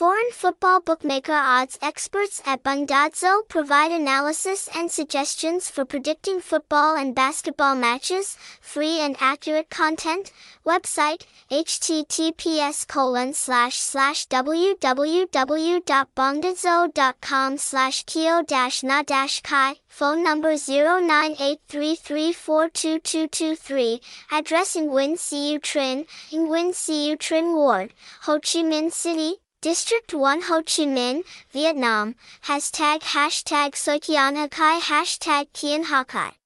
Foreign football bookmaker odds experts at Bongdadzo provide analysis and suggestions for predicting football and basketball matches, free and accurate content. Website, https colon slash slash www.bongdadzo.com slash keo dash nha dash cai. Phone number 0983342223. Address Nguyen Cu Trinh, Nguyen Cu Trinh Ward, Ho Chi Minh City, District 1 Ho Chi Minh, Vietnam, hashtag hashtag Soikeonhacai hashtag Keonhacai.